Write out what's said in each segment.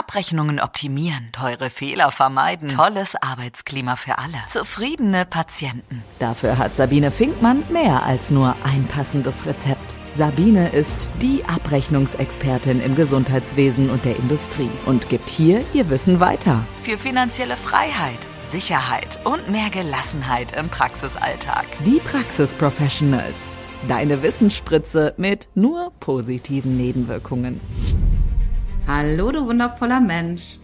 Abrechnungen optimieren, teure Fehler vermeiden, tolles Arbeitsklima für alle, zufriedene Patienten. Dafür hat Sabine Finkmann mehr als nur ein passendes Rezept. Sabine ist die Abrechnungsexpertin im Gesundheitswesen und der Industrie und gibt hier ihr Wissen weiter. Für finanzielle Freiheit, Sicherheit und mehr Gelassenheit im Praxisalltag. Die Praxis Professionals. Deine Wissensspritze mit nur positiven Nebenwirkungen. Hallo, du wundervoller Mensch.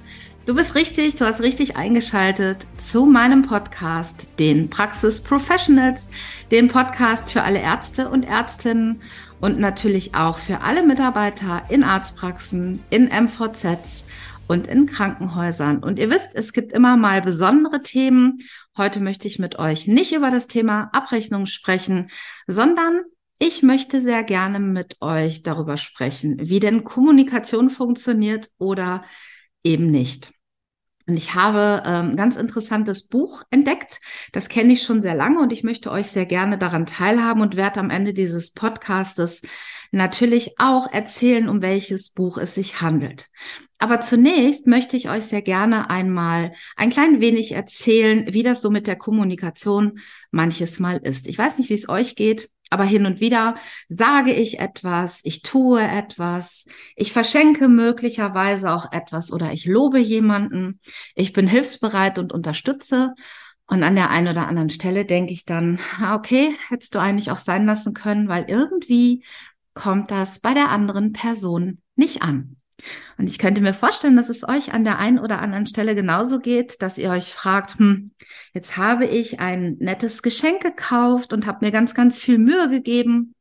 Du bist richtig, du hast richtig eingeschaltet zu meinem Podcast, den Praxis Professionals, den Podcast für alle Ärzte und Ärztinnen und natürlich auch für alle Mitarbeiter in Arztpraxen, in MVZs und in Krankenhäusern. Und ihr wisst, es gibt immer mal besondere Themen. Heute möchte ich mit euch nicht über das Thema Abrechnung sprechen, sondern ich möchte sehr gerne mit euch darüber sprechen, wie denn Kommunikation funktioniert oder eben nicht. Und ich habe ähm, ein ganz interessantes Buch entdeckt. Das kenne ich schon sehr lange und ich möchte euch sehr gerne daran teilhaben und werde am Ende dieses Podcastes natürlich auch erzählen, um welches Buch es sich handelt. Aber zunächst möchte ich euch sehr gerne einmal ein klein wenig erzählen, wie das so mit der Kommunikation manches Mal ist. Ich weiß nicht, wie es euch geht. Aber hin und wieder sage ich etwas, ich tue etwas, ich verschenke möglicherweise auch etwas oder ich lobe jemanden, ich bin hilfsbereit und unterstütze. Und an der einen oder anderen Stelle denke ich dann, okay, hättest du eigentlich auch sein lassen können, weil irgendwie kommt das bei der anderen Person nicht an. Und ich könnte mir vorstellen, dass es euch an der einen oder anderen Stelle genauso geht, dass ihr euch fragt, hm, jetzt habe ich ein nettes Geschenk gekauft und habe mir ganz, ganz viel Mühe gegeben.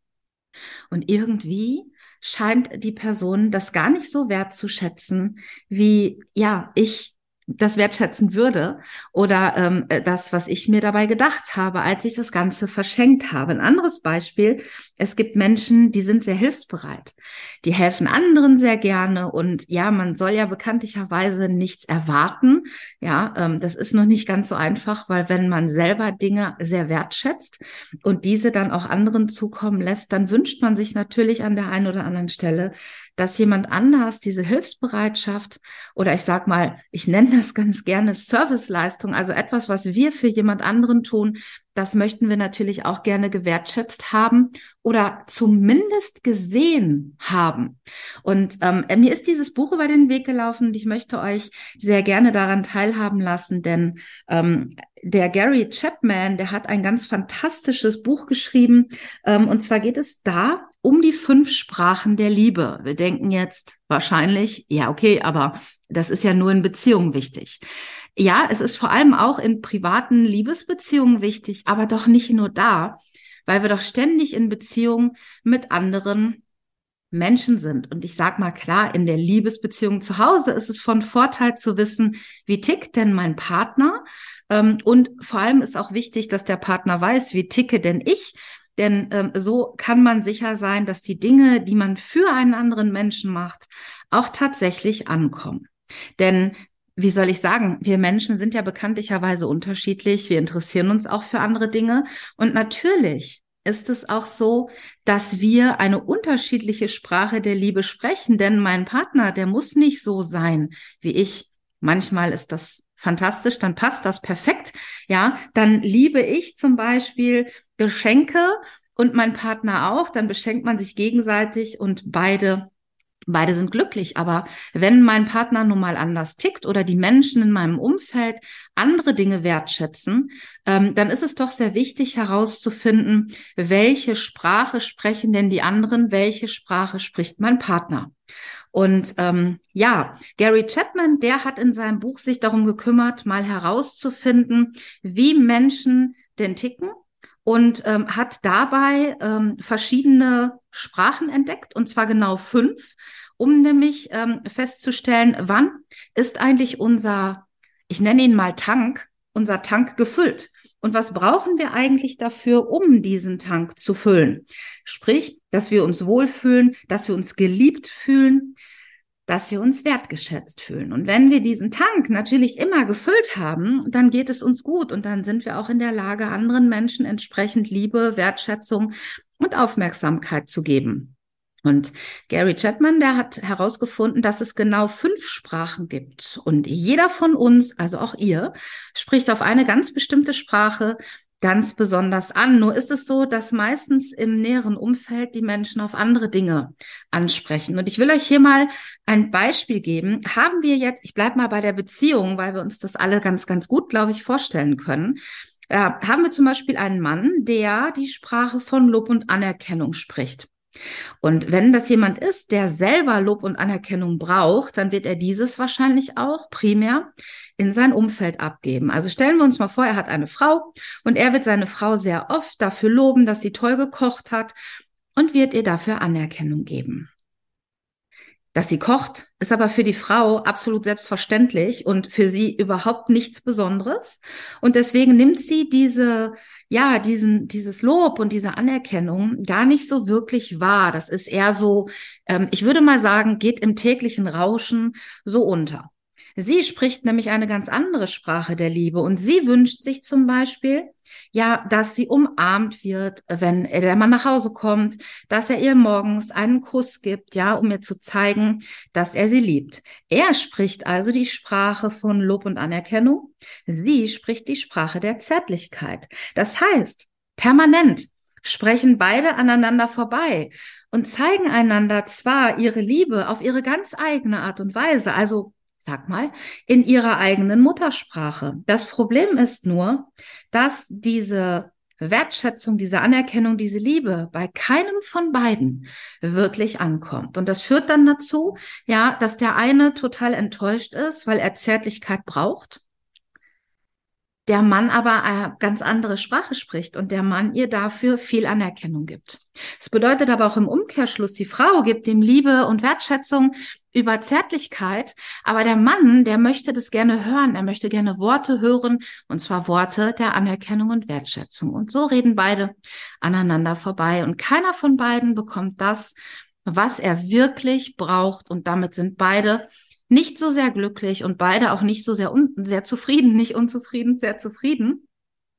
Und irgendwie scheint die Person das gar nicht so wertzuschätzen, wie ja, ich das wertschätzen würde oder ähm, äh, das, was ich mir dabei gedacht habe, als ich das Ganze verschenkt habe. Ein anderes Beispiel, es gibt Menschen, die sind sehr hilfsbereit. Die helfen anderen sehr gerne und ja, man soll ja bekanntlicherweise nichts erwarten. Ja, ähm, das ist noch nicht ganz so einfach, weil wenn man selber Dinge sehr wertschätzt und diese dann auch anderen zukommen lässt, dann wünscht man sich natürlich an der einen oder anderen Stelle, dass jemand anders diese Hilfsbereitschaft oder ich sag mal, ich nenne das ganz gerne Serviceleistung, also etwas, was wir für jemand anderen tun, das möchten wir natürlich auch gerne gewertschätzt haben oder zumindest gesehen haben. Und ähm, mir ist dieses Buch über den Weg gelaufen und ich möchte euch sehr gerne daran teilhaben lassen, denn ähm, der Gary Chapman, der hat ein ganz fantastisches Buch geschrieben. Ähm, und zwar geht es da um die fünf Sprachen der Liebe. Wir denken jetzt wahrscheinlich, ja, okay, aber das ist ja nur in Beziehungen wichtig. Ja, es ist vor allem auch in privaten Liebesbeziehungen wichtig, aber doch nicht nur da, weil wir doch ständig in Beziehungen mit anderen Menschen sind. Und ich sag mal klar, in der Liebesbeziehung zu Hause ist es von Vorteil zu wissen, wie tickt denn mein Partner? Ähm, und vor allem ist auch wichtig, dass der Partner weiß, wie ticke denn ich? Denn ähm, so kann man sicher sein, dass die Dinge, die man für einen anderen Menschen macht, auch tatsächlich ankommen. Denn wie soll ich sagen, wir Menschen sind ja bekanntlicherweise unterschiedlich, wir interessieren uns auch für andere Dinge und natürlich ist es auch so, dass wir eine unterschiedliche Sprache der Liebe sprechen, denn mein Partner, der muss nicht so sein wie ich. Manchmal ist das fantastisch, dann passt das perfekt. Ja, dann liebe ich zum Beispiel Geschenke und mein Partner auch, dann beschenkt man sich gegenseitig und beide Beide sind glücklich, aber wenn mein Partner nun mal anders tickt oder die Menschen in meinem Umfeld andere Dinge wertschätzen, ähm, dann ist es doch sehr wichtig herauszufinden, welche Sprache sprechen denn die anderen, welche Sprache spricht mein Partner. Und ähm, ja, Gary Chapman, der hat in seinem Buch sich darum gekümmert, mal herauszufinden, wie Menschen denn ticken und ähm, hat dabei ähm, verschiedene Sprachen entdeckt, und zwar genau fünf, um nämlich ähm, festzustellen, wann ist eigentlich unser, ich nenne ihn mal Tank, unser Tank gefüllt. Und was brauchen wir eigentlich dafür, um diesen Tank zu füllen? Sprich, dass wir uns wohlfühlen, dass wir uns geliebt fühlen, dass wir uns wertgeschätzt fühlen. Und wenn wir diesen Tank natürlich immer gefüllt haben, dann geht es uns gut und dann sind wir auch in der Lage, anderen Menschen entsprechend Liebe, Wertschätzung und Aufmerksamkeit zu geben. Und Gary Chapman, der hat herausgefunden, dass es genau fünf Sprachen gibt. Und jeder von uns, also auch ihr, spricht auf eine ganz bestimmte Sprache ganz besonders an. Nur ist es so, dass meistens im näheren Umfeld die Menschen auf andere Dinge ansprechen. Und ich will euch hier mal ein Beispiel geben. Haben wir jetzt, ich bleibe mal bei der Beziehung, weil wir uns das alle ganz, ganz gut, glaube ich, vorstellen können. Äh, haben wir zum Beispiel einen Mann, der die Sprache von Lob und Anerkennung spricht. Und wenn das jemand ist, der selber Lob und Anerkennung braucht, dann wird er dieses wahrscheinlich auch primär in sein Umfeld abgeben. Also stellen wir uns mal vor, er hat eine Frau und er wird seine Frau sehr oft dafür loben, dass sie toll gekocht hat und wird ihr dafür Anerkennung geben dass sie kocht, ist aber für die Frau absolut selbstverständlich und für sie überhaupt nichts Besonderes. Und deswegen nimmt sie diese, ja, diesen, dieses Lob und diese Anerkennung gar nicht so wirklich wahr. Das ist eher so, ähm, ich würde mal sagen, geht im täglichen Rauschen so unter. Sie spricht nämlich eine ganz andere Sprache der Liebe und sie wünscht sich zum Beispiel, ja, dass sie umarmt wird, wenn der Mann nach Hause kommt, dass er ihr morgens einen Kuss gibt, ja, um ihr zu zeigen, dass er sie liebt. Er spricht also die Sprache von Lob und Anerkennung. Sie spricht die Sprache der Zärtlichkeit. Das heißt, permanent sprechen beide aneinander vorbei und zeigen einander zwar ihre Liebe auf ihre ganz eigene Art und Weise, also sag mal, in ihrer eigenen Muttersprache. Das Problem ist nur, dass diese Wertschätzung, diese Anerkennung, diese Liebe bei keinem von beiden wirklich ankommt. Und das führt dann dazu, ja, dass der eine total enttäuscht ist, weil er Zärtlichkeit braucht der Mann aber eine ganz andere Sprache spricht und der Mann ihr dafür viel Anerkennung gibt. Es bedeutet aber auch im Umkehrschluss, die Frau gibt ihm Liebe und Wertschätzung über Zärtlichkeit, aber der Mann, der möchte das gerne hören, er möchte gerne Worte hören, und zwar Worte der Anerkennung und Wertschätzung. Und so reden beide aneinander vorbei und keiner von beiden bekommt das, was er wirklich braucht und damit sind beide nicht so sehr glücklich und beide auch nicht so sehr, un sehr zufrieden, nicht unzufrieden, sehr zufrieden.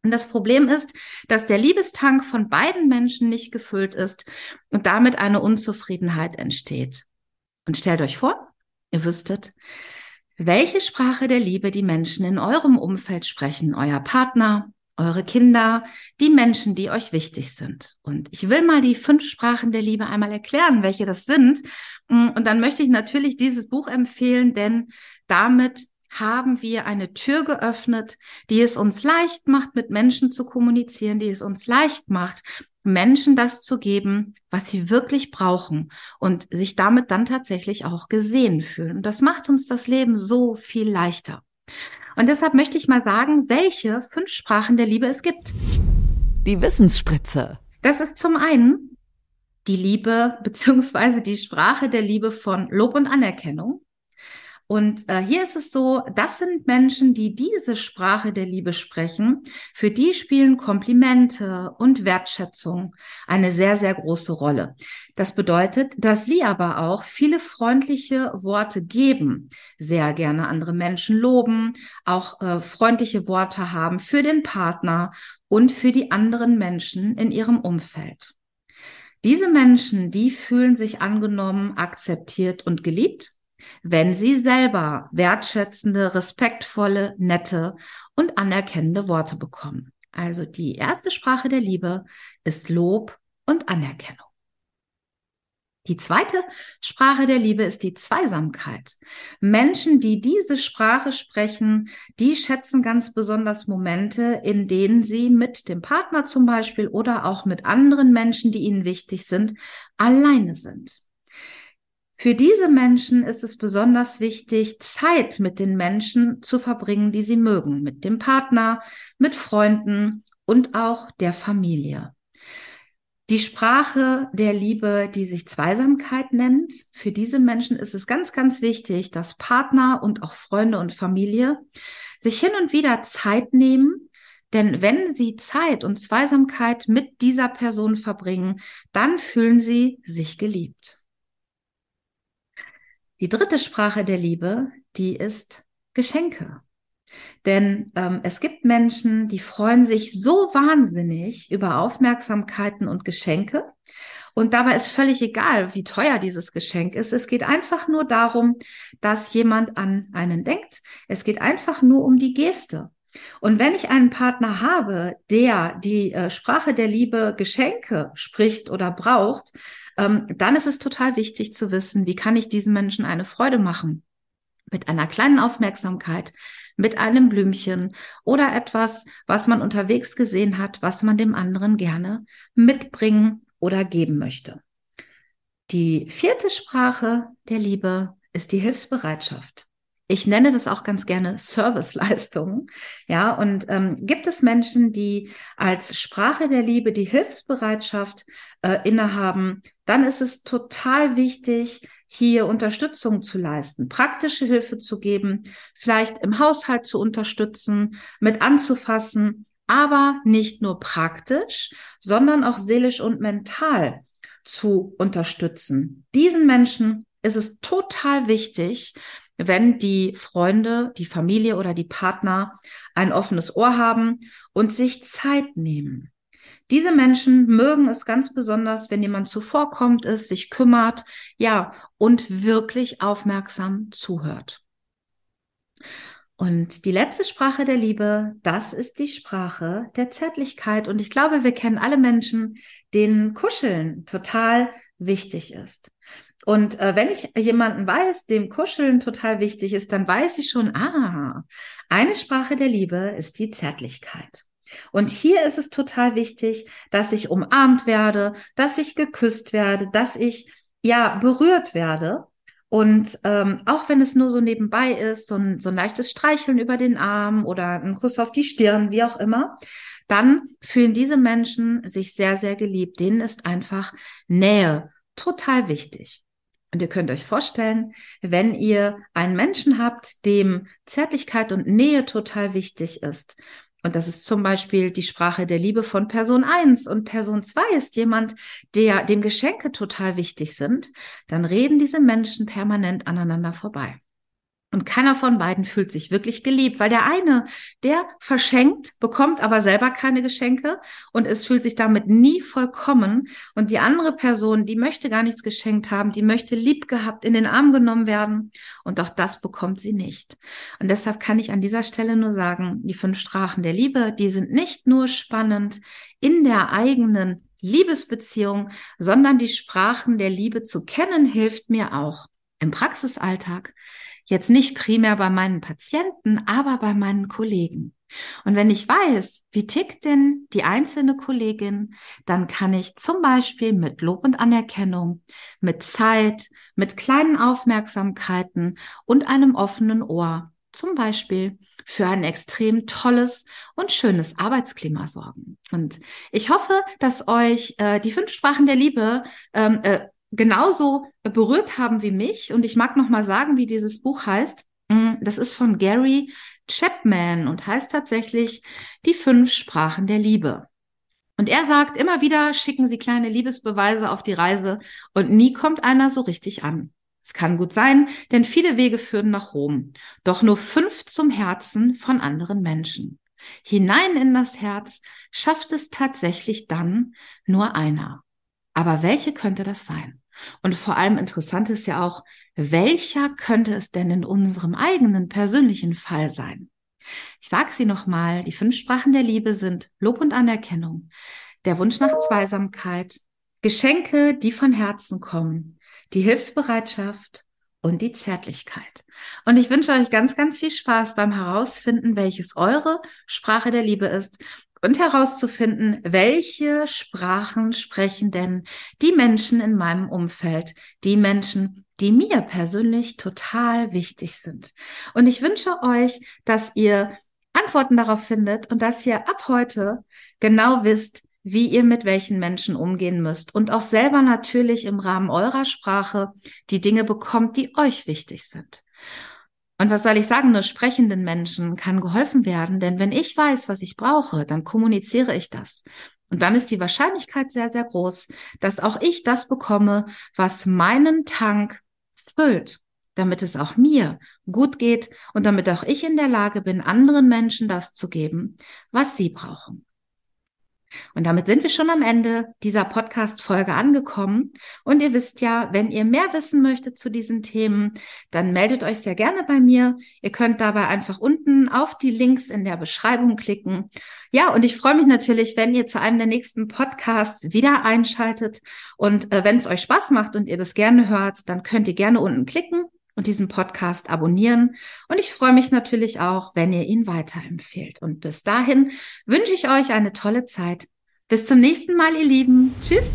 Und das Problem ist, dass der Liebestank von beiden Menschen nicht gefüllt ist und damit eine Unzufriedenheit entsteht. Und stellt euch vor, ihr wüsstet, welche Sprache der Liebe die Menschen in eurem Umfeld sprechen, euer Partner, eure Kinder, die Menschen, die euch wichtig sind. Und ich will mal die fünf Sprachen der Liebe einmal erklären, welche das sind. Und dann möchte ich natürlich dieses Buch empfehlen, denn damit haben wir eine Tür geöffnet, die es uns leicht macht, mit Menschen zu kommunizieren, die es uns leicht macht, Menschen das zu geben, was sie wirklich brauchen und sich damit dann tatsächlich auch gesehen fühlen. Und das macht uns das Leben so viel leichter. Und deshalb möchte ich mal sagen, welche fünf Sprachen der Liebe es gibt. Die Wissensspritze. Das ist zum einen die Liebe beziehungsweise die Sprache der Liebe von Lob und Anerkennung. Und äh, hier ist es so, das sind Menschen, die diese Sprache der Liebe sprechen. Für die spielen Komplimente und Wertschätzung eine sehr, sehr große Rolle. Das bedeutet, dass sie aber auch viele freundliche Worte geben, sehr gerne andere Menschen loben, auch äh, freundliche Worte haben für den Partner und für die anderen Menschen in ihrem Umfeld. Diese Menschen, die fühlen sich angenommen, akzeptiert und geliebt wenn sie selber wertschätzende, respektvolle, nette und anerkennende Worte bekommen. Also die erste Sprache der Liebe ist Lob und Anerkennung. Die zweite Sprache der Liebe ist die Zweisamkeit. Menschen, die diese Sprache sprechen, die schätzen ganz besonders Momente, in denen sie mit dem Partner zum Beispiel oder auch mit anderen Menschen, die ihnen wichtig sind, alleine sind. Für diese Menschen ist es besonders wichtig, Zeit mit den Menschen zu verbringen, die sie mögen, mit dem Partner, mit Freunden und auch der Familie. Die Sprache der Liebe, die sich Zweisamkeit nennt, für diese Menschen ist es ganz, ganz wichtig, dass Partner und auch Freunde und Familie sich hin und wieder Zeit nehmen, denn wenn sie Zeit und Zweisamkeit mit dieser Person verbringen, dann fühlen sie sich geliebt. Die dritte Sprache der Liebe, die ist Geschenke. Denn ähm, es gibt Menschen, die freuen sich so wahnsinnig über Aufmerksamkeiten und Geschenke. Und dabei ist völlig egal, wie teuer dieses Geschenk ist. Es geht einfach nur darum, dass jemand an einen denkt. Es geht einfach nur um die Geste. Und wenn ich einen Partner habe, der die äh, Sprache der Liebe Geschenke spricht oder braucht, ähm, dann ist es total wichtig zu wissen, wie kann ich diesen Menschen eine Freude machen? Mit einer kleinen Aufmerksamkeit, mit einem Blümchen oder etwas, was man unterwegs gesehen hat, was man dem anderen gerne mitbringen oder geben möchte. Die vierte Sprache der Liebe ist die Hilfsbereitschaft. Ich nenne das auch ganz gerne Serviceleistungen. Ja, und ähm, gibt es Menschen, die als Sprache der Liebe die Hilfsbereitschaft äh, innehaben, dann ist es total wichtig, hier Unterstützung zu leisten, praktische Hilfe zu geben, vielleicht im Haushalt zu unterstützen, mit anzufassen, aber nicht nur praktisch, sondern auch seelisch und mental zu unterstützen. Diesen Menschen ist es total wichtig, wenn die Freunde, die Familie oder die Partner ein offenes Ohr haben und sich Zeit nehmen. Diese Menschen mögen es ganz besonders, wenn jemand zuvorkommt ist, sich kümmert, ja, und wirklich aufmerksam zuhört. Und die letzte Sprache der Liebe, das ist die Sprache der Zärtlichkeit. Und ich glaube, wir kennen alle Menschen, denen Kuscheln total wichtig ist. Und äh, wenn ich jemanden weiß, dem Kuscheln total wichtig ist, dann weiß ich schon, ah, eine Sprache der Liebe ist die Zärtlichkeit. Und hier ist es total wichtig, dass ich umarmt werde, dass ich geküsst werde, dass ich ja berührt werde. Und ähm, auch wenn es nur so nebenbei ist, so ein, so ein leichtes Streicheln über den Arm oder ein Kuss auf die Stirn, wie auch immer, dann fühlen diese Menschen sich sehr, sehr geliebt. Denen ist einfach Nähe total wichtig. Und ihr könnt euch vorstellen, wenn ihr einen Menschen habt, dem Zärtlichkeit und Nähe total wichtig ist, und das ist zum Beispiel die Sprache der Liebe von Person 1 und Person 2 ist jemand, der dem Geschenke total wichtig sind, dann reden diese Menschen permanent aneinander vorbei. Und keiner von beiden fühlt sich wirklich geliebt, weil der eine, der verschenkt, bekommt aber selber keine Geschenke und es fühlt sich damit nie vollkommen. Und die andere Person, die möchte gar nichts geschenkt haben, die möchte lieb gehabt in den Arm genommen werden. Und auch das bekommt sie nicht. Und deshalb kann ich an dieser Stelle nur sagen, die fünf Strachen der Liebe, die sind nicht nur spannend in der eigenen Liebesbeziehung, sondern die Sprachen der Liebe zu kennen hilft mir auch im Praxisalltag Jetzt nicht primär bei meinen Patienten, aber bei meinen Kollegen. Und wenn ich weiß, wie tickt denn die einzelne Kollegin, dann kann ich zum Beispiel mit Lob und Anerkennung, mit Zeit, mit kleinen Aufmerksamkeiten und einem offenen Ohr zum Beispiel für ein extrem tolles und schönes Arbeitsklima sorgen. Und ich hoffe, dass euch äh, die fünf Sprachen der Liebe ähm, äh, genauso berührt haben wie mich. Und ich mag noch mal sagen, wie dieses Buch heißt. Mm, das ist von Gary Chapman und heißt tatsächlich Die fünf Sprachen der Liebe. Und er sagt immer wieder, schicken Sie kleine Liebesbeweise auf die Reise und nie kommt einer so richtig an. Es kann gut sein, denn viele Wege führen nach Rom, doch nur fünf zum Herzen von anderen Menschen. Hinein in das Herz schafft es tatsächlich dann nur einer. Aber welche könnte das sein? Und vor allem interessant ist ja auch, welcher könnte es denn in unserem eigenen persönlichen Fall sein? Ich sage sie nochmal, die fünf Sprachen der Liebe sind Lob und Anerkennung, der Wunsch nach Zweisamkeit, Geschenke, die von Herzen kommen, die Hilfsbereitschaft und die Zärtlichkeit. Und ich wünsche euch ganz, ganz viel Spaß beim Herausfinden, welches eure Sprache der Liebe ist und herauszufinden, welche Sprachen sprechen denn die Menschen in meinem Umfeld, die Menschen, die mir persönlich total wichtig sind. Und ich wünsche euch, dass ihr Antworten darauf findet und dass ihr ab heute genau wisst, wie ihr mit welchen Menschen umgehen müsst und auch selber natürlich im Rahmen eurer Sprache die Dinge bekommt, die euch wichtig sind. Und was soll ich sagen, nur sprechenden Menschen kann geholfen werden, denn wenn ich weiß, was ich brauche, dann kommuniziere ich das. Und dann ist die Wahrscheinlichkeit sehr, sehr groß, dass auch ich das bekomme, was meinen Tank füllt, damit es auch mir gut geht und damit auch ich in der Lage bin, anderen Menschen das zu geben, was sie brauchen. Und damit sind wir schon am Ende dieser Podcast-Folge angekommen. Und ihr wisst ja, wenn ihr mehr wissen möchtet zu diesen Themen, dann meldet euch sehr gerne bei mir. Ihr könnt dabei einfach unten auf die Links in der Beschreibung klicken. Ja, und ich freue mich natürlich, wenn ihr zu einem der nächsten Podcasts wieder einschaltet. Und äh, wenn es euch Spaß macht und ihr das gerne hört, dann könnt ihr gerne unten klicken und diesen Podcast abonnieren. Und ich freue mich natürlich auch, wenn ihr ihn weiterempfehlt. Und bis dahin wünsche ich euch eine tolle Zeit. Bis zum nächsten Mal, ihr Lieben. Tschüss.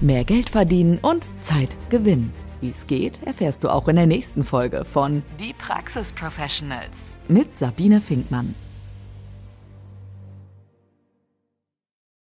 Mehr Geld verdienen und Zeit gewinnen. Wie es geht, erfährst du auch in der nächsten Folge von Die Praxis Professionals mit Sabine Finkmann.